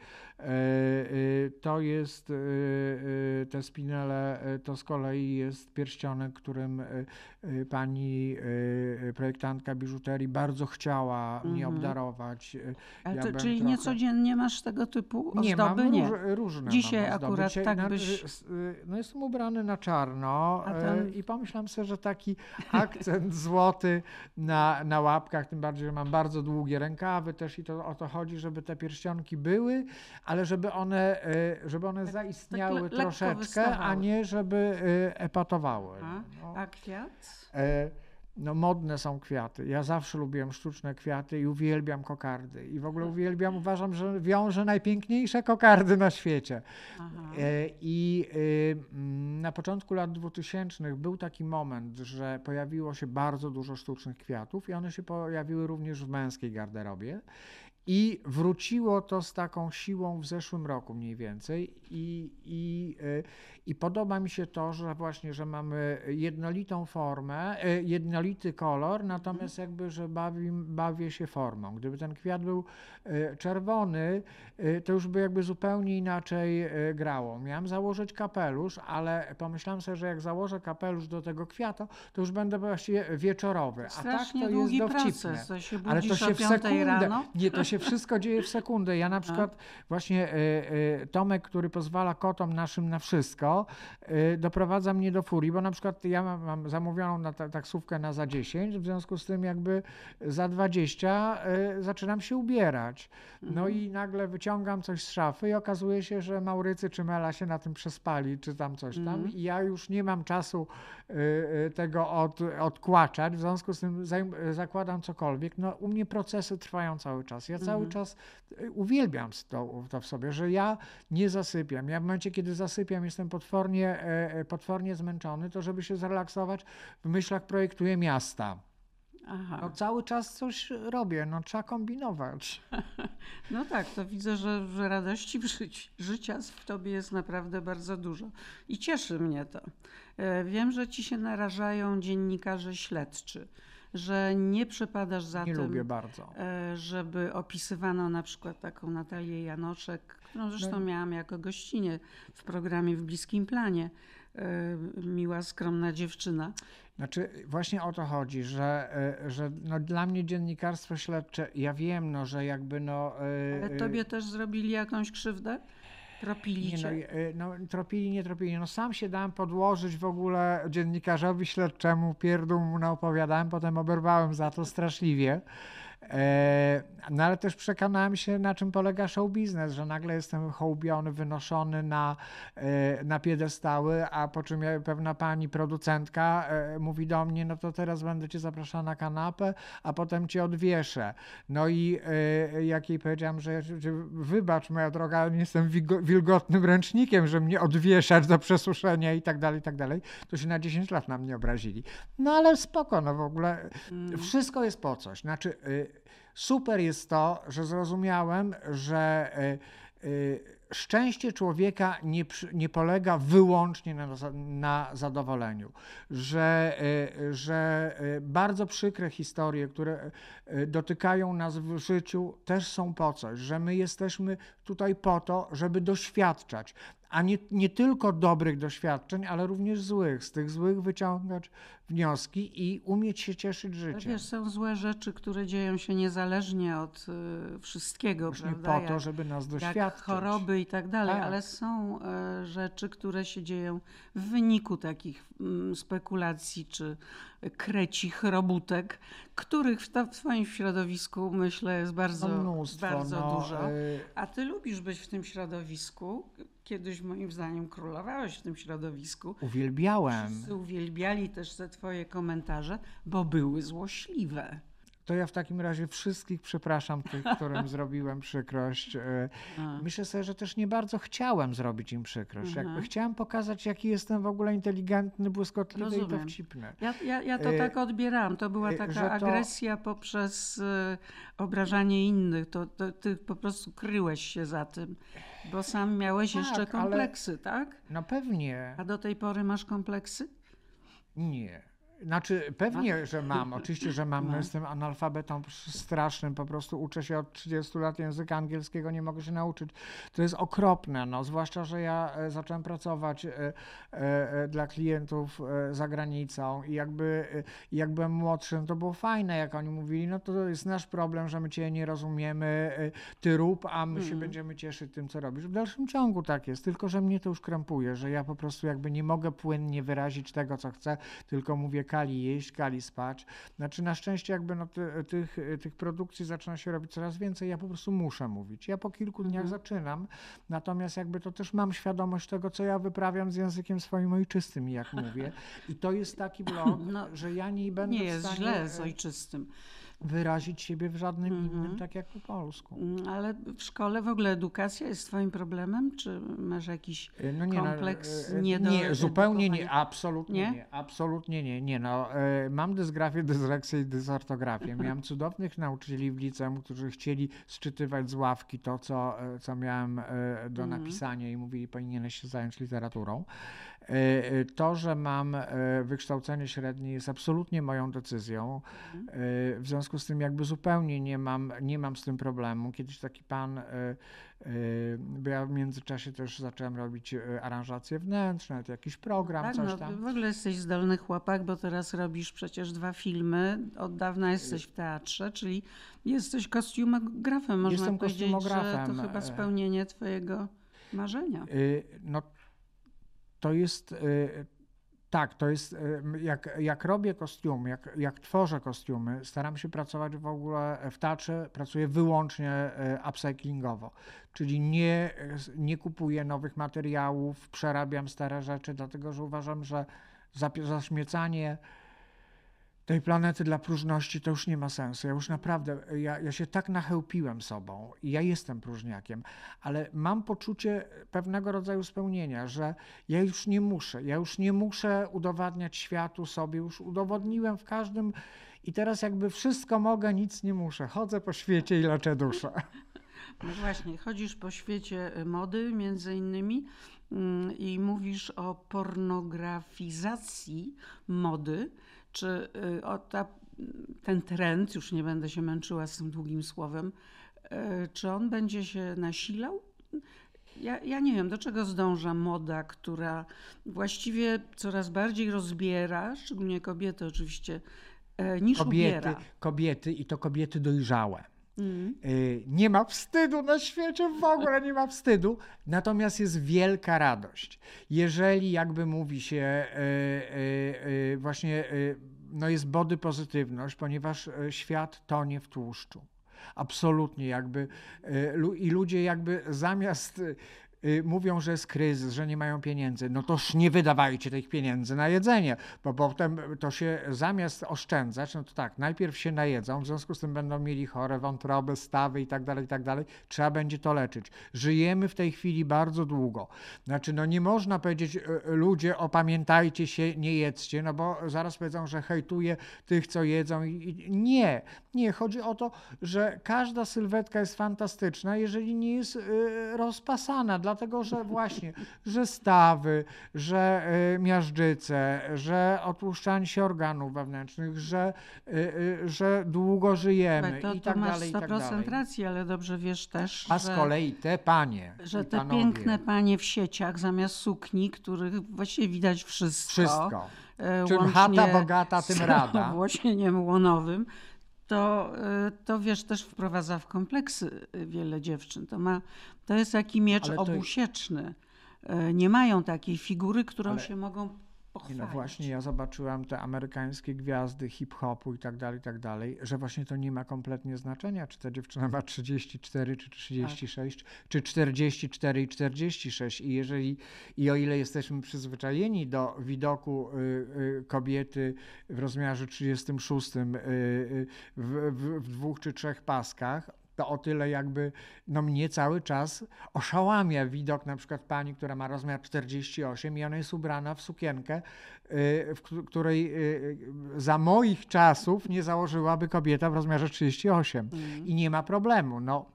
To jest, te spinele, to z kolei jest pierścionek, którym pani projektantka biżuterii bardzo chciała mhm. mnie obdarować. Ja to, czyli trochę... niecodziennie masz tego typu ozdoby? Nie, mam nie. Róż, różne Dzisiaj akurat Dzisiaj, tak byś... No jestem ubrany na czarno i pan pomyślałem sobie, że taki akcent złoty na, na łapkach, tym bardziej, że mam bardzo długie rękawy też i to o to chodzi, żeby te pierścionki były, ale żeby one, e, żeby one tak, zaistniały tak troszeczkę, a nie żeby e, epatowały. A, no. a kwiat? No modne są kwiaty. Ja zawsze lubiłem sztuczne kwiaty i uwielbiam kokardy. I w ogóle uwielbiam, uważam, że wiążę najpiękniejsze kokardy na świecie. Aha. E, I y, mm, na początku lat 2000 był taki moment, że pojawiło się bardzo dużo sztucznych kwiatów i one się pojawiły również w męskiej garderobie. I wróciło to z taką siłą w zeszłym roku mniej więcej. I, i, y, i podoba mi się to, że właśnie, że mamy jednolitą formę, y, jednolity kolor, natomiast mhm. jakby, że bawi, bawię się formą. Gdyby ten kwiat był y, czerwony, to już by jakby zupełnie inaczej grało. Miałem założyć kapelusz, ale pomyślałem sobie, że jak założę kapelusz do tego kwiata, to już będę właściwie wieczorowy. A Strasznie tak to jest dowcipne. Proces, to się ale to się w sekundę. Rano? Nie, to się wszystko dzieje w sekundę. Ja na przykład właśnie y, y, Tomek, który pozwala kotom naszym na wszystko, y, doprowadza mnie do furii, bo na przykład ja mam, zamówioną na ta, taksówkę na za 10, w związku z tym jakby za 20 zaczynam się ubierać. No mhm. i nagle wyciągam coś z szafy i okazuje się, że Maurycy czy Mela się na tym przespali, czy tam coś tam mhm. i ja już nie mam czasu tego od, odkłaczać, w związku z tym zakładam cokolwiek. No u mnie procesy trwają cały czas. Ja cały cały czas y, uwielbiam to, to w sobie, że ja nie zasypiam. Ja w momencie, kiedy zasypiam, jestem potwornie, e, e, potwornie zmęczony, to żeby się zrelaksować, w myślach projektuję miasta. Aha. No, cały czas coś robię, no trzeba kombinować. No tak, to widzę, że, że radości życia w tobie jest naprawdę bardzo dużo i cieszy mnie to. E, wiem, że ci się narażają dziennikarze śledczy że nie przepadasz za nie tym, lubię bardzo. E, żeby opisywano na przykład taką Natalię Janoszek, którą zresztą no. miałam jako gościnie w programie w Bliskim Planie. E, miła, skromna dziewczyna. Znaczy, właśnie o to chodzi, że, e, że no dla mnie dziennikarstwo śledcze, ja wiem, no, że jakby no... Ale tobie też zrobili jakąś krzywdę? Tropili nie? No, no, tropili, nie tropili. No sam się dałem podłożyć w ogóle dziennikarzowi śledczemu, pierdół mu naopowiadałem, potem oberwałem za to straszliwie. E, no ale też przekonałem się, na czym polega show biznes, że nagle jestem hołbiony, wynoszony na, e, na piedestały, a po czym pewna pani producentka e, mówi do mnie, no to teraz będę cię zapraszała na kanapę, a potem cię odwieszę. No i jak jej powiedziałam, że, wybacz moja droga, ale nie jestem wilgotnym ręcznikiem, że mnie odwieszać do przesuszenia i tak dalej, i tak dalej, to się na 10 lat na mnie obrazili. No ale spoko, no w ogóle mm. wszystko jest po coś. Znaczy y, Super jest to, że zrozumiałem, że e, e, szczęście człowieka nie, nie polega wyłącznie na, na zadowoleniu, że, e, że bardzo przykre historie, które dotykają nas w życiu, też są po coś, że my jesteśmy tutaj po to, żeby doświadczać, a nie, nie tylko dobrych doświadczeń, ale również złych. Z tych złych wyciągać wnioski i umieć się cieszyć życiem. Wiesz, są złe rzeczy, które dzieją się niezależnie od y, wszystkiego, Właśnie prawda? po to, jak, żeby nas doświadczyć. Jak choroby i tak dalej, tak. ale są y, rzeczy, które się dzieją w wyniku takich y, spekulacji czy krecich robótek, których w, w twoim środowisku myślę jest bardzo, no mnóstwo, bardzo no, dużo. Y, A ty lubisz być w tym środowisku, kiedyś moim zdaniem królowałeś w tym środowisku. Uwielbiałem. Wszyscy uwielbiali też te twoje komentarze, bo były złośliwe to ja w takim razie wszystkich przepraszam tych, którym zrobiłem przykrość. E, myślę sobie, że też nie bardzo chciałem zrobić im przykrość. Jakby mhm. chciałem pokazać, jaki jestem w ogóle inteligentny, błyskotliwy Rozumiem. i dowcipny. Ja, ja, ja to e, tak odbierałam. To była e, taka to... agresja poprzez obrażanie innych. To, to, ty po prostu kryłeś się za tym, bo sam miałeś tak, jeszcze kompleksy, ale... tak? No pewnie. A do tej pory masz kompleksy? Nie. Znaczy, pewnie, że mam. Oczywiście, że mam. No. Jestem analfabetą strasznym. Po prostu uczę się od 30 lat języka angielskiego, nie mogę się nauczyć. To jest okropne. No. Zwłaszcza, że ja e, zacząłem pracować e, e, dla klientów za granicą i jakby jak byłem młodszy, no to było fajne, jak oni mówili, no to jest nasz problem, że my cię nie rozumiemy, ty rób, a my się mm. będziemy cieszyć tym, co robisz. W dalszym ciągu tak jest, tylko że mnie to już krępuje, że ja po prostu jakby nie mogę płynnie wyrazić tego, co chcę, tylko mówię kali jeść, kali spać. Znaczy na szczęście jakby no, ty, tych, tych produkcji zaczyna się robić coraz więcej, ja po prostu muszę mówić. Ja po kilku dniach mhm. zaczynam, natomiast jakby to też mam świadomość tego, co ja wyprawiam z językiem swoim ojczystym, jak mówię. I to jest taki blog, no, że ja nie będę Nie jest stanie, źle z ojczystym wyrazić siebie w żadnym -hmm. innym, tak jak po polsku. Mm, ale w szkole w ogóle edukacja jest twoim problemem? Czy masz jakiś e, no nie, no, kompleks no, nie, nie zupełnie nie, absolutnie nie? nie? absolutnie nie, nie no, mam dysgrafię, dysleksję i dysortografię. Miałem cudownych nauczycieli w liceum, którzy chcieli sczytywać z ławki to, co, co miałem do -hmm. napisania i mówili, powinieneś się zająć literaturą. E, to, że mam e, wykształcenie średnie jest absolutnie moją decyzją. Mhm. E, w związku z tym jakby zupełnie nie mam, nie mam z tym problemu. Kiedyś taki pan, bo ja w międzyczasie też zacząłem robić aranżacje wnętrzne, jakiś program, tak, coś no, tam. W ogóle jesteś zdolny chłopak, bo teraz robisz przecież dwa filmy. Od dawna jesteś w teatrze, czyli jesteś kostiumografem. Można Jestem powiedzieć, kostiumografem. to chyba spełnienie twojego marzenia. No to jest y, tak, to jest y, jak, jak robię kostiumy, jak, jak tworzę kostiumy, staram się pracować w ogóle w teatrze, pracuję wyłącznie y, upcyclingowo, czyli nie, nie kupuję nowych materiałów, przerabiam stare rzeczy, dlatego że uważam, że zaśmiecanie tej planety dla próżności to już nie ma sensu. Ja już naprawdę, ja, ja się tak nachełpiłem sobą i ja jestem próżniakiem, ale mam poczucie pewnego rodzaju spełnienia, że ja już nie muszę, ja już nie muszę udowadniać światu sobie, już udowodniłem w każdym i teraz jakby wszystko mogę, nic nie muszę. Chodzę po świecie i leczę duszę. No właśnie, chodzisz po świecie mody między innymi mm, i mówisz o pornografizacji mody. Czy y, ta, ten trend, już nie będę się męczyła z tym długim słowem, y, czy on będzie się nasilał? Ja, ja nie wiem, do czego zdąża moda, która właściwie coraz bardziej rozbiera, szczególnie kobiety oczywiście, y, niż Kobiety, ubiera. kobiety i to kobiety dojrzałe. Y, Nie ma wstydu na świecie, w ogóle nie ma wstydu. Natomiast jest wielka radość. Jeżeli jakby mówi się y, y, właśnie, no jest body pozytywność, ponieważ świat tonie w tłuszczu. Absolutnie jakby i ludzie jakby zamiast mówią, że jest kryzys, że nie mają pieniędzy, no toż nie wydawajcie tych pieniędzy na jedzenie, bo potem to się zamiast oszczędzać, no to tak, najpierw się najedzą, w związku z tym będą mieli chore wątroby, stawy i tak dalej, i tak dalej. Trzeba będzie to leczyć. Żyjemy w tej chwili bardzo długo. Znaczy, no nie można powiedzieć y, y, ludzie, opamiętajcie się, nie jedzcie, no bo zaraz powiedzą, że hejtuje tych, co jedzą. I, nie, nie. Chodzi o to, że każda sylwetka jest fantastyczna, jeżeli nie jest y, rozpasana, dlatego że właśnie, że stawy, że y, miażdżyce, że otłuszczanie się organów wewnętrznych, że, y, że długo żyjemy to, i to tak masz dalej, i tak 100% dalej. racji, ale dobrze wiesz też, A że, z kolei te panie że i te panowie, piękne panie w sieciach zamiast sukni, których właściwie widać wszystko, wszystko. e, Czym chata bogata, tym rada. owłosieniem łonowym, to, e, to wiesz, też wprowadza w kompleksy e, wiele dziewczyn. To, ma, to jest taki miecz to- obusieczny. E, Nie mają takiej figury, którą Ale- się mogą pochwalić. No właśnie, ja zobaczyłam te amerykańskie gwiazdy hip-hopu i tak dalej, i tak dalej, że właśnie to nie ma kompletnie znaczenia, czy ta dziewczyna ma 34, czy 36, czy 44 i 46. I jeżeli, i o ile jesteśmy przyzwyczajeni do widoku y, y, kobiety w rozmiarze 36 y, y, w, w, w dwóch czy trzech paskach, to o tyle jakby no mnie cały czas oszałamia widok na przykład pani, która ma rozmiar 48 i ona jest ubrana w sukienkę, y, w któ- której y, za moich czasów nie założyłaby kobieta w rozmiarze 38 Mhm. i nie ma problemu. No,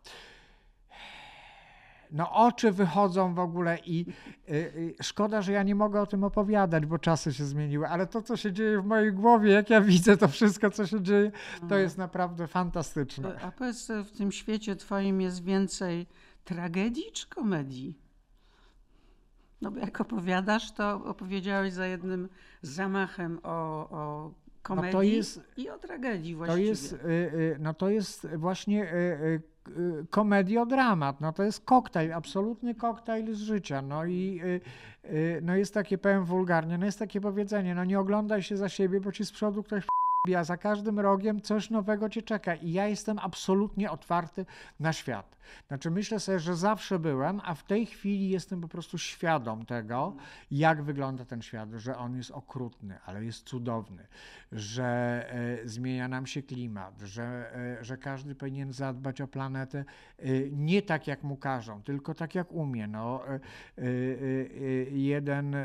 no oczy wychodzą w ogóle i y, y, szkoda, że ja nie mogę o tym opowiadać, bo czasy się zmieniły, ale to, co się dzieje w mojej głowie, jak ja widzę to wszystko, co się dzieje, to jest naprawdę fantastyczne. A powiedz, w tym świecie twoim jest więcej tragedii czy komedii? No bo jak opowiadasz, to opowiedziałeś za jednym zamachem o, o komedii No jest- i o tragedii To właściwie. jest, y, no to jest właśnie komediodramat, no to jest koktajl, absolutny koktajl z życia, no i y, y, no jest takie, powiem wulgarnie, no jest takie powiedzenie, no nie oglądaj się za siebie, bo ci z przodu ktoś a za każdym rogiem coś nowego cię czeka. I ja jestem absolutnie otwarty na świat. Znaczy myślę sobie, że zawsze byłem, a w tej chwili jestem po prostu świadom tego, jak wygląda ten świat, że on jest okrutny, ale jest cudowny, że e, zmienia nam się klimat, że, e, że każdy powinien zadbać o planetę e, nie tak, jak mu każą, tylko tak, jak umie. No, jeden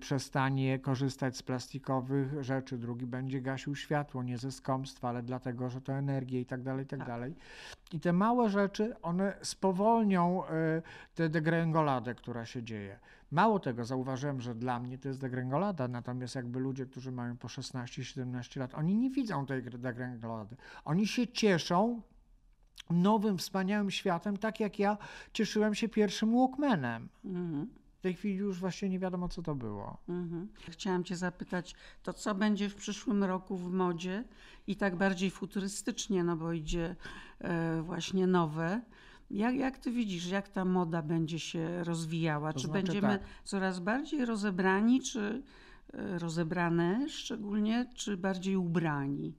przestanie korzystać z plastikowych rzeczy, drugi będzie gasił światło, nie ze skąpstwa, ale dlatego, że to energia i tak dalej, i tak dalej. I te małe rzeczy, one spowolnią e, tę degrengoladę, która się dzieje. Mało tego, zauważyłem, że dla mnie to jest degrengolada, natomiast jakby ludzie, którzy mają po 16-17 lat, oni nie widzą tej degrengolady. Oni się cieszą nowym, wspaniałym światem, tak jak ja cieszyłem się pierwszym Walkmanem. Mhm. W tej chwili już właśnie nie wiadomo, co to było. Mhm. Chciałam Cię zapytać, to co będzie w przyszłym roku w modzie i tak bardziej futurystycznie, no bo idzie e, właśnie nowe. Jak, jak Ty widzisz, jak ta moda będzie się rozwijała? To czy znaczy będziemy tak. coraz bardziej rozebrani, czy e, rozebrane szczególnie, czy bardziej ubrani?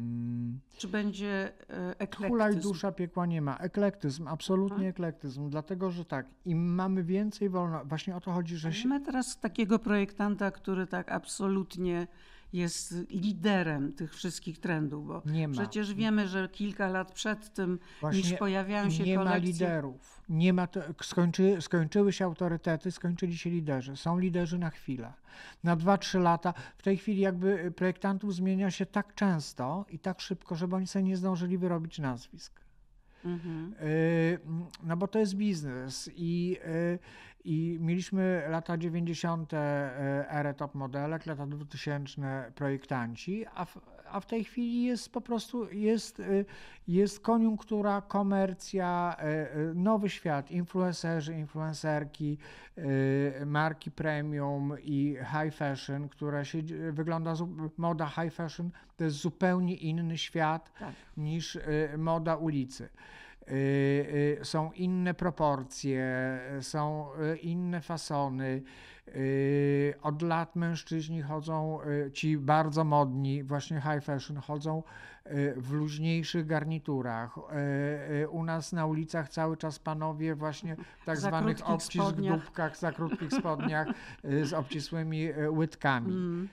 Mm. Czy będzie e, Hulaj eklektyzm? dusza piekła nie ma. Eklektyzm, absolutnie eklektyzm, dlatego że tak, im mamy więcej wolności, właśnie o to chodzi, że się Mamy teraz takiego projektanta, który tak absolutnie jest liderem tych wszystkich trendów, bo Nie ma. przecież wiemy, że kilka lat przed tym, niż Właśnie pojawiają się nie ma kolekcje... liderów. Nie ma to, skończy, skończyły się autorytety, skończyli się liderzy. Są liderzy na chwilę. Na 2-3 lata. W tej chwili jakby projektantów zmienia się tak często i tak szybko, żeby oni sobie nie zdążyli wyrobić nazwisk. Mhm. Y, No bo to jest biznes i, y, i mieliśmy lata 90. erę top modelek, lata 2000 projektanci, a w, a w tej chwili jest po prostu jest, y, jest koniunktura, komercja, y, nowy świat, influencerzy, influencerki, marki premium i high fashion, która się wygląda, moda high fashion to jest zupełnie inny świat Tak. niż moda ulicy. Y, y, Są inne proporcje, y, są inne fasony. Od lat mężczyźni chodzą, ci bardzo modni, właśnie high fashion, chodzą w luźniejszych garniturach. U nas na ulicach cały czas panowie właśnie w tak Za zwanych obcisk dupkach, za krótkich spodniach z obcisłymi łydkami. Mm.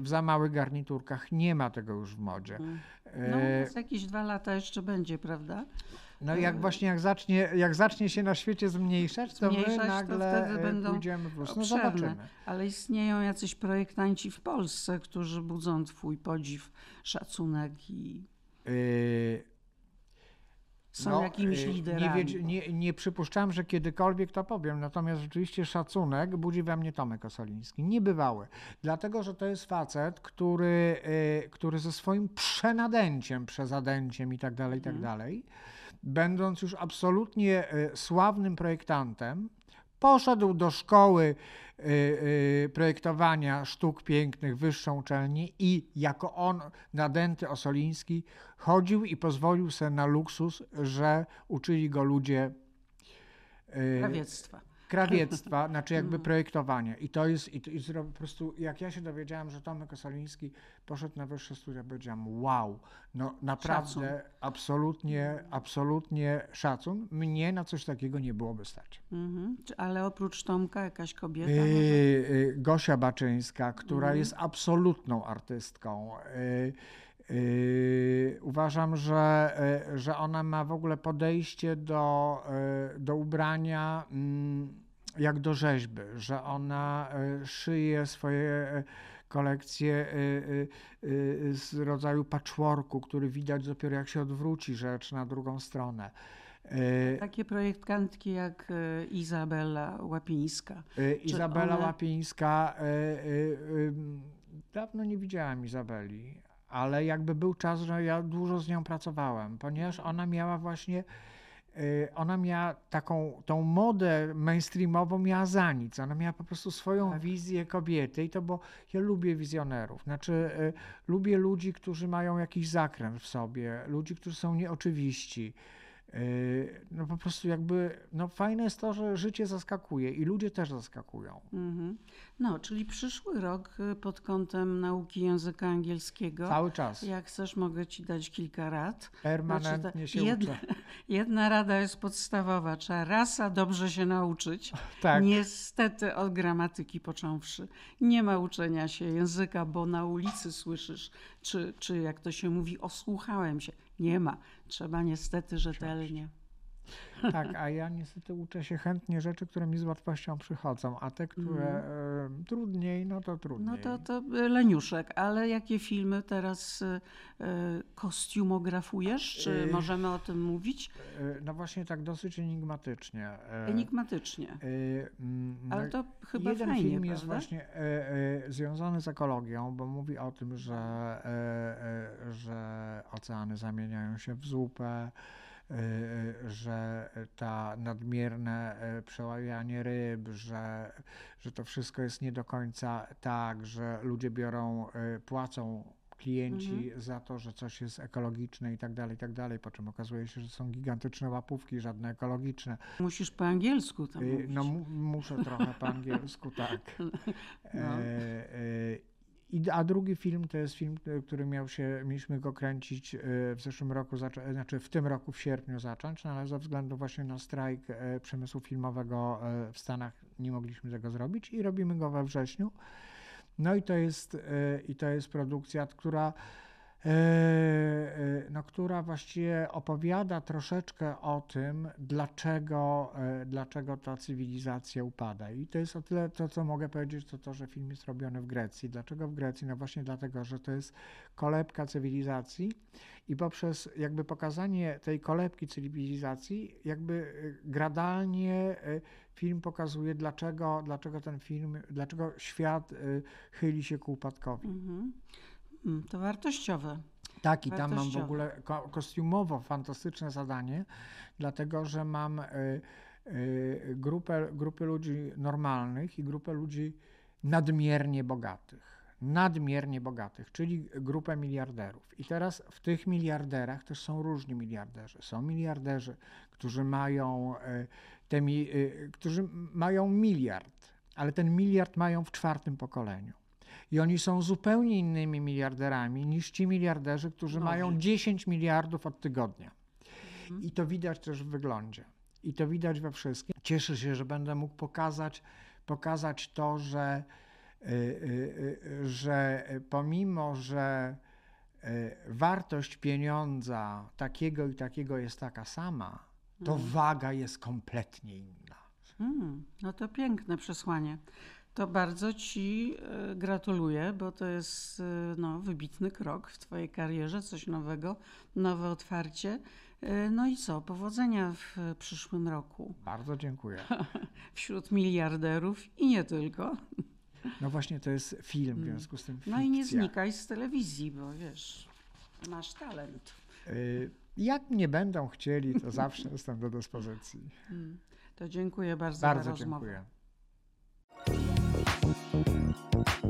W za małych garniturkach nie ma tego już w modzie. No, E, za jakieś dwa lata jeszcze będzie, prawda? No jak właśnie jak zacznie, jak zacznie się na świecie zmniejszać, to Zmniejszać, my to nagle wtedy e, będą pójdziemy w. No zobaczymy. Ale istnieją jacyś projektanci w Polsce, którzy budzą twój podziw, szacunek i Yy, są no, jakimiś yy, liderami. Nie, wiedz- nie, nie przypuszczałem, że kiedykolwiek to powiem, natomiast rzeczywiście szacunek budzi we mnie Tomek Osoliński. Niebywały. Dlatego, że to jest facet, który, yy, który ze swoim przenadęciem, przezadęciem i tak dalej, i tak Mhm. dalej, będąc już absolutnie yy, sławnym projektantem, poszedł do szkoły y, y, projektowania sztuk pięknych, wyższą uczelnię i jako on, nadęty Osoliński, chodził i pozwolił sobie na luksus, że uczyli go ludzie y, Krawiectwa. krawiectwa, znaczy jakby Mhm. projektowania. I to jest, i to jest po prostu, jak ja się dowiedziałem, że Tomek Osoliński poszedł na wyższe studia, powiedziałem, wow, no naprawdę, Szacun. absolutnie, absolutnie szacun. Mnie na coś takiego nie byłoby stać. Mhm. Ale oprócz Tomka jakaś kobieta? Yy, może? yy, Gosia Baczyńska, która Mhm. jest absolutną artystką. Yy, yy, uważam, że, yy, że ona ma w ogóle podejście do, yy, do ubrania mm, jak do rzeźby, że ona szyje swoje kolekcje z rodzaju patchworku, który widać dopiero jak się odwróci rzecz na drugą stronę. Takie projektantki jak Izabela Łapińska. Izabela one- Łapińska. Dawno nie widziałem Izabeli, ale jakby był czas, że ja dużo z nią pracowałem, ponieważ ona miała właśnie. y, Ona miała taką, tą modę mainstreamową miała za nic. Ona miała po prostu swoją Tak. wizję kobiety i to bo ja lubię wizjonerów. Znaczy, y, lubię ludzi, którzy mają jakiś zakręt w sobie, ludzi, którzy są nieoczywiści. Y, No po prostu jakby, no fajne jest to, że życie zaskakuje i ludzie też zaskakują. Mhm. No, czyli przyszły rok e, pod kątem nauki języka angielskiego. Cały czas. Jak chcesz, mogę ci dać kilka rad. Permanentnie Znaczy, się jedna, uczę. jedna rada jest podstawowa. Trzeba rasa dobrze się nauczyć. Tak. Niestety od gramatyki począwszy. Nie ma uczenia się języka, bo na ulicy słyszysz, czy, czy jak to się mówi, osłuchałem się. Nie ma. Trzeba niestety rzetelnie. Tak, a ja niestety uczę się chętnie rzeczy, które mi z łatwością przychodzą, a te, które e, trudniej, no to trudniej. No to, to leniuszek, ale jakie filmy teraz y, y, kostiumografujesz? Czy Y- możemy o tym mówić? E, No właśnie tak dosyć enigmatycznie. E, Enigmatycznie. e, mm, no, Ale to chyba Jeden fajnie, film jest prawda? właśnie e, e, związany z ekologią, bo mówi o tym, że, e, e, że oceany zamieniają się w zupę, e, e, że ta nadmierne e, przeławianie ryb, że, że to wszystko jest nie do końca tak, że ludzie biorą, płacą klienci Mhm. za to, że coś jest ekologiczne i tak dalej, i tak dalej, po czym okazuje się, że są gigantyczne łapówki, żadne ekologiczne. Musisz po angielsku tam Y, mówić. No mu, muszę trochę po angielsku, tak. No. E, e, i, a drugi film to jest film, y, który miał się, mieliśmy go kręcić y, w zeszłym roku, zaczą- znaczy w tym roku w sierpniu zacząć, no ale ze względu właśnie na strajk e, przemysłu filmowego e, w Stanach nie mogliśmy tego zrobić i robimy go we wrześniu. No i to jest, e, i to jest produkcja, która, e, e, no, która właściwie opowiada troszeczkę o tym, dlaczego, e, dlaczego ta cywilizacja upada. I to jest o tyle to, co mogę powiedzieć, to to, że film jest robiony w Grecji. Dlaczego w Grecji? No właśnie dlatego, że to jest kolebka cywilizacji i poprzez jakby pokazanie tej kolebki cywilizacji, jakby e, gradalnie e, film pokazuje, dlaczego, dlaczego ten film, dlaczego świat e, chyli się ku upadkowi. Mm, To wartościowe. Tak, i tam mam w ogóle ko- kostiumowo fantastyczne zadanie, dlatego że mam y, y, grupę, grupę ludzi normalnych i grupę ludzi nadmiernie bogatych. Nadmiernie bogatych, czyli grupę miliarderów. I teraz w tych miliarderach też są różni miliarderzy. Są miliarderzy, którzy mają, y, te mi, y, którzy mają miliard, ale ten miliard mają w czwartym pokoleniu. I oni są zupełnie innymi miliarderami niż ci miliarderzy, którzy Nowi. mają 10 miliardów od tygodnia. Mhm. I to widać też w wyglądzie. I to widać we wszystkim. Cieszę się, że będę mógł pokazać, pokazać to, że, y, y, y, że pomimo, że y, wartość pieniądza takiego i takiego jest taka sama, to Mhm. waga jest kompletnie inna. Mm, no to piękne przesłanie. To bardzo Ci e, gratuluję, bo to jest e, no, wybitny krok w Twojej karierze, coś nowego, nowe otwarcie. E, No i co? Powodzenia w przyszłym roku Bardzo dziękuję. wśród miliarderów i nie tylko. No właśnie to jest film, w związku z tym No i nie fikcja. znikaj z telewizji, bo wiesz, masz talent. Jak mnie będą chcieli, to zawsze jestem do dyspozycji. Mm. To dziękuję bardzo, Bardzo za rozmowę. dziękuję. you